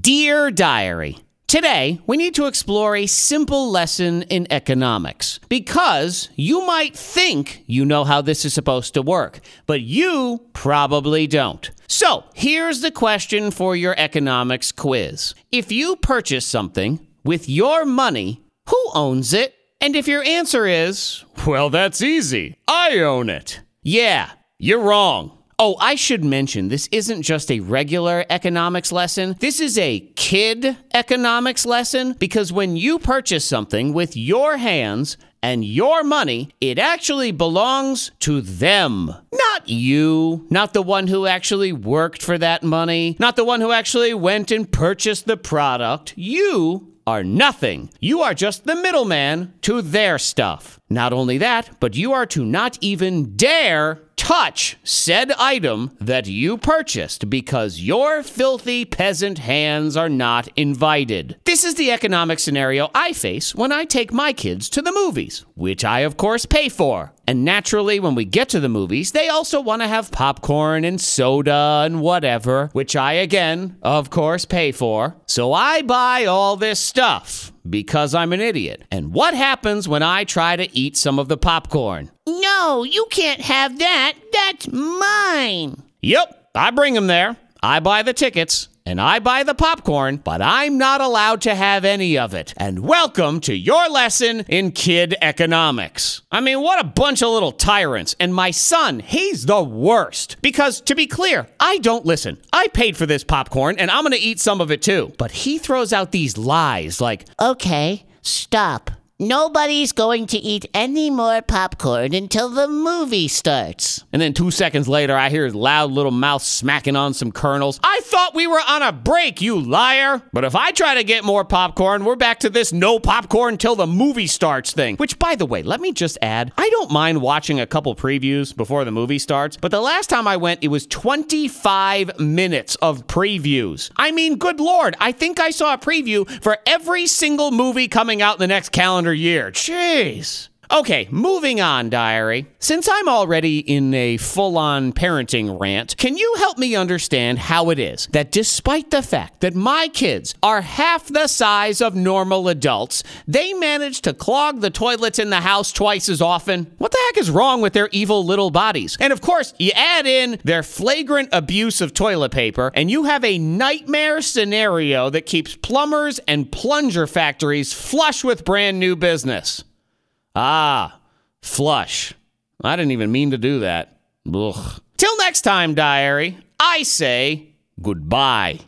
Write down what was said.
Dear Diary, Today, we need to explore a simple lesson in economics because you might think you know how this is supposed to work, but you probably don't. So, here's the question for your economics quiz. If you purchase something with your money, who owns it? And if your answer is, well, that's easy, I own it. Yeah, you're wrong. Oh, I should mention this isn't just a regular economics lesson. This is a kid economics lesson because when you purchase something with your hands and your money, it actually belongs to them. Not you, not the one who actually worked for that money, not the one who actually went and purchased the product. You are nothing. You are just the middleman to their stuff. Not only that, but you are to not even dare touch said item that you purchased because your filthy peasant hands are not invited. This is the economic scenario I face when I take my kids to the movies, which I, of course, pay for. And naturally, when we get to the movies, they also want to have popcorn and soda and whatever, which I, again, of course, pay for. So I buy all this stuff because I'm an idiot. And what happens when I try to eat some of the popcorn? No, you can't have that. That's mine. Yep, I bring them there. I buy the tickets and I buy the popcorn, but I'm not allowed to have any of it. And welcome to your lesson in kid economics. I mean, what a bunch of little tyrants. And my son, he's the worst. Because to be clear, I don't listen. I paid for this popcorn and I'm gonna eat some of it too. But he throws out these lies like, Okay, stop. Nobody's going to eat any more popcorn until the movie starts. And then two seconds later, I hear his loud little mouth smacking on some kernels. I thought we were on a break, you liar! But if I try to get more popcorn, we're back to this no popcorn till the movie starts thing. Which, by the way, let me just add, I don't mind watching a couple previews before the movie starts, but the last time I went, it was 25 minutes of previews. I mean, good lord, I think I saw a preview for every single movie coming out in the next calendar year. Jeez. Okay, moving on, diary. Since I'm already in a full on parenting rant, can you help me understand how it is that despite the fact that my kids are half the size of normal adults, they manage to clog the toilets in the house twice as often? What the heck is wrong with their evil little bodies? And of course, you add in their flagrant abuse of toilet paper, and you have a nightmare scenario that keeps plumbers and plunger factories flush with brand new business. Ah, flush. I didn't even mean to do that. Ugh. Till next time, diary, I say goodbye.